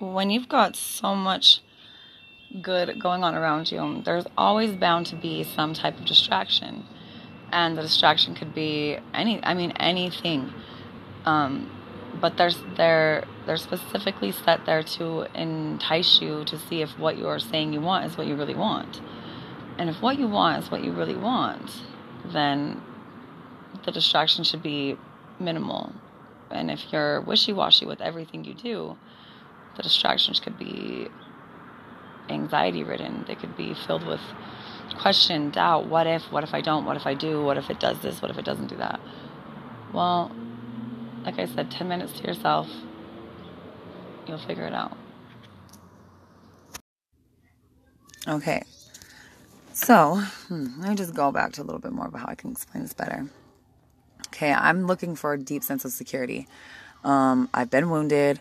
when you've got so much good going on around you, there's always bound to be some type of distraction. And the distraction could be any, I mean, anything. Um, but there's they're they're specifically set there to entice you to see if what you're saying you want is what you really want. And if what you want is what you really want, then the distraction should be minimal. And if you're wishy washy with everything you do, the distractions could be anxiety ridden. They could be filled with question, doubt, what if, what if I don't, what if I do, what if it does this, what if it doesn't do that. Well, like I said, 10 minutes to yourself, you'll figure it out. Okay, so hmm, let me just go back to a little bit more about how I can explain this better. Okay, I'm looking for a deep sense of security. Um, I've been wounded,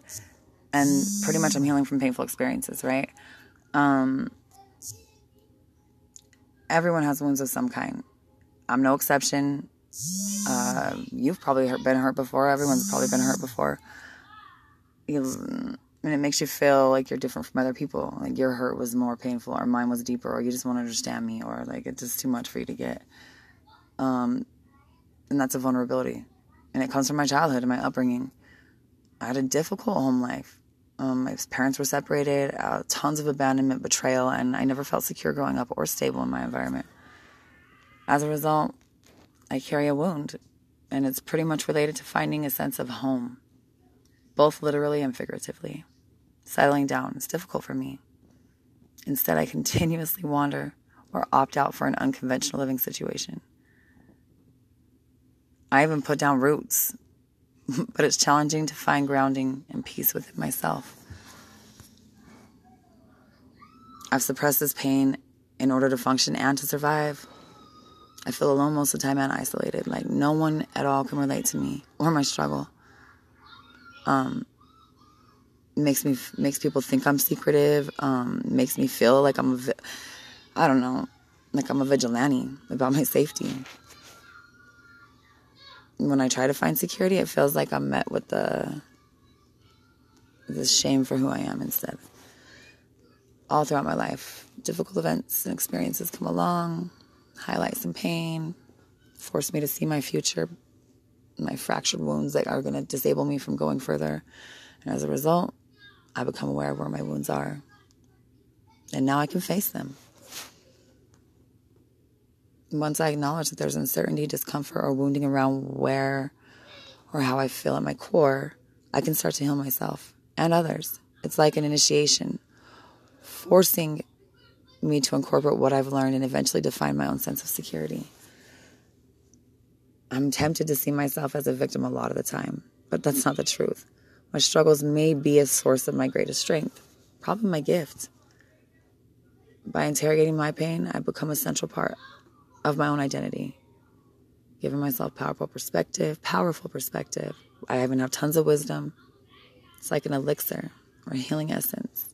and pretty much I'm healing from painful experiences, right? Um, everyone has wounds of some kind. I'm no exception. Uh, you've probably hurt, been hurt before. Everyone's probably been hurt before. You, and it makes you feel like you're different from other people. Like your hurt was more painful, or mine was deeper, or you just won't understand me, or like it's just too much for you to get. Um, and that's a vulnerability, and it comes from my childhood and my upbringing. I had a difficult home life. Um, my parents were separated, uh, tons of abandonment, betrayal, and I never felt secure growing up or stable in my environment. As a result, I carry a wound, and it's pretty much related to finding a sense of home, both literally and figuratively. Settling down is difficult for me. Instead, I continuously wander or opt out for an unconventional living situation. I even put down roots but it's challenging to find grounding and peace within myself. I've suppressed this pain in order to function and to survive. I feel alone most of the time and isolated. Like no one at all can relate to me or my struggle. Um, makes me makes people think I'm secretive. Um, makes me feel like I'm a, I don't know, like I'm a vigilante about my safety when I try to find security, it feels like I'm met with the the shame for who I am instead. All throughout my life, difficult events and experiences come along, highlight some pain, force me to see my future, my fractured wounds that are going to disable me from going further. And as a result, I become aware of where my wounds are. And now I can face them once I acknowledge that there's uncertainty, discomfort, or wounding around where or how I feel at my core, I can start to heal myself and others. It's like an initiation, forcing me to incorporate what I've learned and eventually define my own sense of security. I'm tempted to see myself as a victim a lot of the time, but that's not the truth. My struggles may be a source of my greatest strength, probably my gift. By interrogating my pain, I become a central part of my own identity, giving myself powerful perspective, powerful perspective. I even have tons of wisdom. It's like an elixir or a healing essence.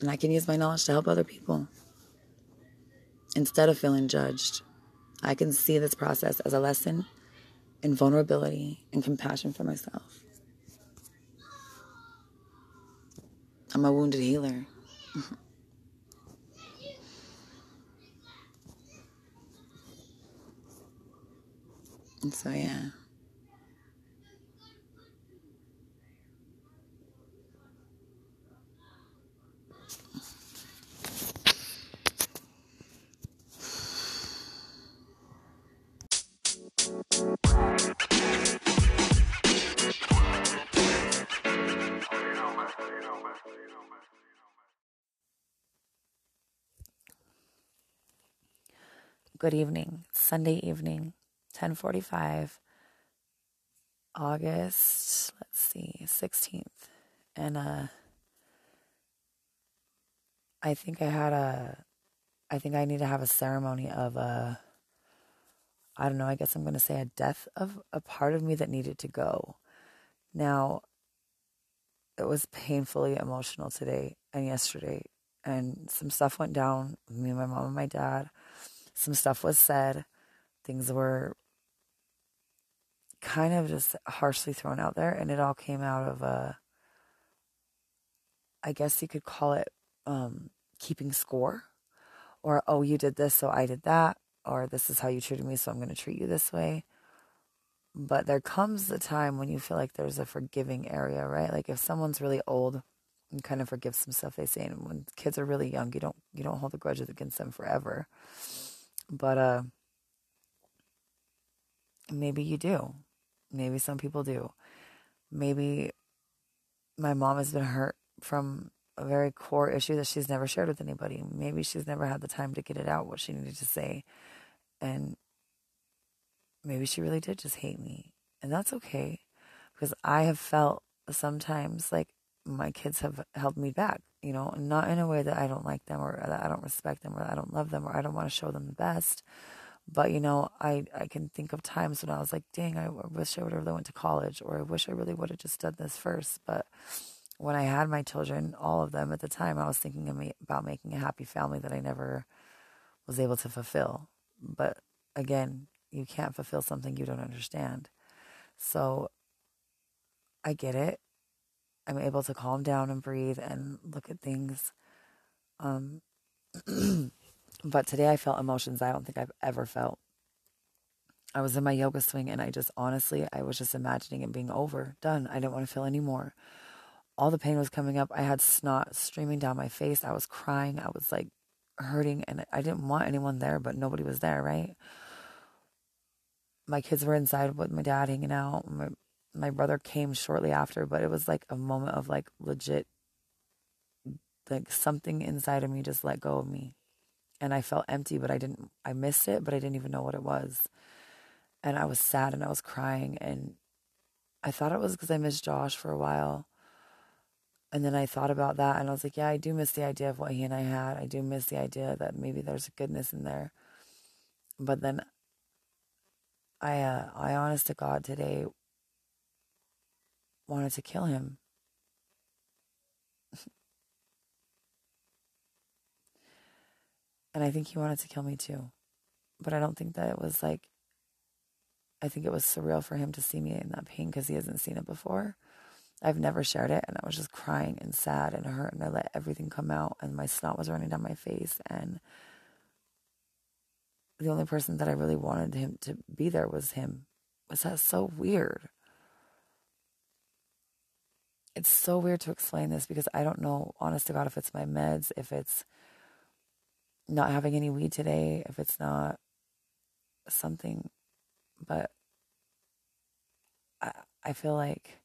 And I can use my knowledge to help other people. Instead of feeling judged, I can see this process as a lesson in vulnerability and compassion for myself. I'm a wounded healer. And so, yeah. Good evening. Sunday evening. 1045 August, let's see, 16th. And uh I think I had a I think I need to have a ceremony of a uh, don't know, I guess I'm going to say a death of a part of me that needed to go. Now it was painfully emotional today and yesterday and some stuff went down me and my mom and my dad some stuff was said things were kind of just harshly thrown out there, and it all came out of a I guess you could call it um, keeping score, or oh, you did this, so I did that, or this is how you treated me, so I'm going to treat you this way. But there comes a time when you feel like there's a forgiving area, right? Like if someone's really old, you kind of forgive some stuff they say, and when kids are really young, you don't you don't hold a grudge against them forever. But uh, maybe you do. Maybe some people do. Maybe my mom has been hurt from a very core issue that she's never shared with anybody. Maybe she's never had the time to get it out what she needed to say. And maybe she really did just hate me. And that's okay because I have felt sometimes like my kids have held me back, you know, not in a way that I don't like them or that I don't respect them or I don't love them or I don't want to show them the best. But, you know, I, I can think of times when I was like, dang, I wish I would have went to college or I wish I really would have just done this first. But when I had my children, all of them at the time, I was thinking about making a happy family that I never was able to fulfill. But again, you can't fulfill something you don't understand. So I get it. I'm able to calm down and breathe and look at things. Um, but today I felt emotions I don't think I've ever felt. I was in my yoga swing and I just honestly, I was just imagining it being over, done. I didn't want to feel anymore. All the pain was coming up. I had snot streaming down my face. I was crying. I was like hurting and I didn't want anyone there, but nobody was there, right? My kids were inside with my dad hanging out. My my brother came shortly after, but it was like a moment of like legit like something inside of me just let go of me. And I felt empty, but I didn't I missed it, but I didn't even know what it was. And I was sad and I was crying and I thought it was because I missed Josh for a while. And then I thought about that and I was like, yeah, I do miss the idea of what he and I had. I do miss the idea that maybe there's a goodness in there. But then I uh, I honest to God today wanted to kill him. and I think he wanted to kill me too. But I don't think that it was like, I think it was surreal for him to see me in that pain because he hasn't seen it before. I've never shared it, and I was just crying and sad and hurt, and I let everything come out, and my snot was running down my face. And the only person that I really wanted him to be there was him. Was that so weird? it's so weird to explain this because I don't know, honest to God, if it's my meds, if it's not having any weed today, if it's not something, but I, I feel like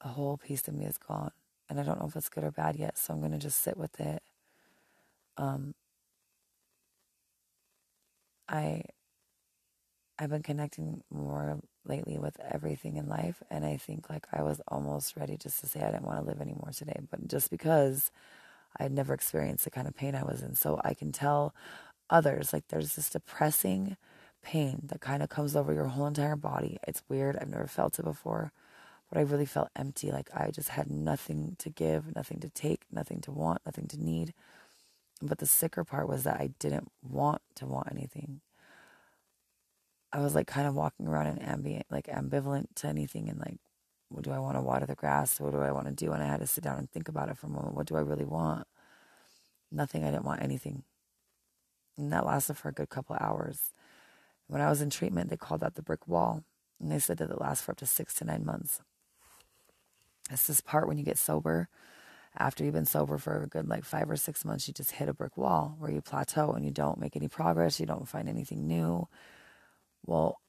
a whole piece of me is gone. And I don't know if it's good or bad yet, so I'm going to just sit with it. Um, I I've been connecting more lately with everything in life. And I think like I was almost ready just to say I didn't want to live anymore today. But just because I had never experienced the kind of pain I was in. So I can tell others like there's this depressing pain that kind of comes over your whole entire body. It's weird. I've never felt it before. But I really felt empty. Like I just had nothing to give, nothing to take, nothing to want, nothing to need. But the sicker part was that I didn't want to want anything. I was like kind of walking around in ambient, like ambivalent to anything, and like, what do I want to water the grass? What do I want to do? And I had to sit down and think about it for a moment. What do I really want? Nothing. I didn't want anything. And that lasted for a good couple hours. When I was in treatment, they called that the brick wall, and they said that it lasts for up to six to nine months. It's this part when you get sober. After you've been sober for a good like five or six months, you just hit a brick wall where you plateau and you don't make any progress. You don't find anything new well,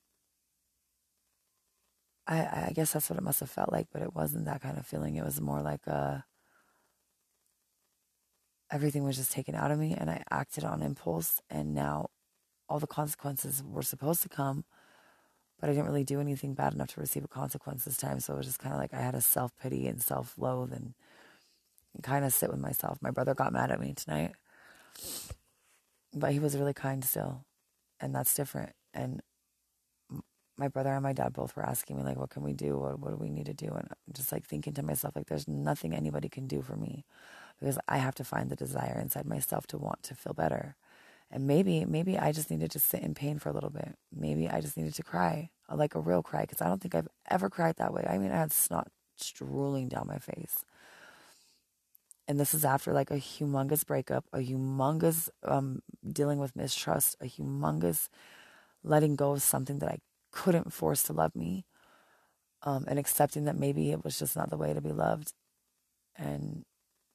I, I guess that's what it must have felt like, but it wasn't that kind of feeling. It was more like a, uh, everything was just taken out of me and I acted on impulse and now all the consequences were supposed to come, but I didn't really do anything bad enough to receive a consequence this time. So it was just kind of like I had a self pity and self loathe and, and kind of sit with myself. My brother got mad at me tonight, but he was really kind still, and that's different. And my brother and my dad both were asking me like what can we do? What, what do we need to do? And i'm just like thinking to myself like there's nothing anybody can do for me because i have to find the desire inside myself to want to feel better. And maybe maybe i just needed to sit in pain for a little bit. Maybe i just needed to cry like a real cry because i don't think i've ever cried that way. I mean i had snot drooling down my face. And this is after like a humongous breakup, a humongous um, dealing with mistrust, a humongous letting go of something that I couldn't force to love me, um, and accepting that maybe it was just not the way to be loved. And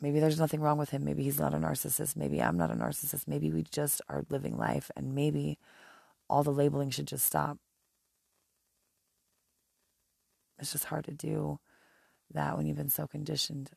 maybe there's nothing wrong with him. Maybe he's not a narcissist. Maybe I'm not a narcissist. Maybe we just are living life, and maybe all the labeling should just stop. It's just hard to do that when you've been so conditioned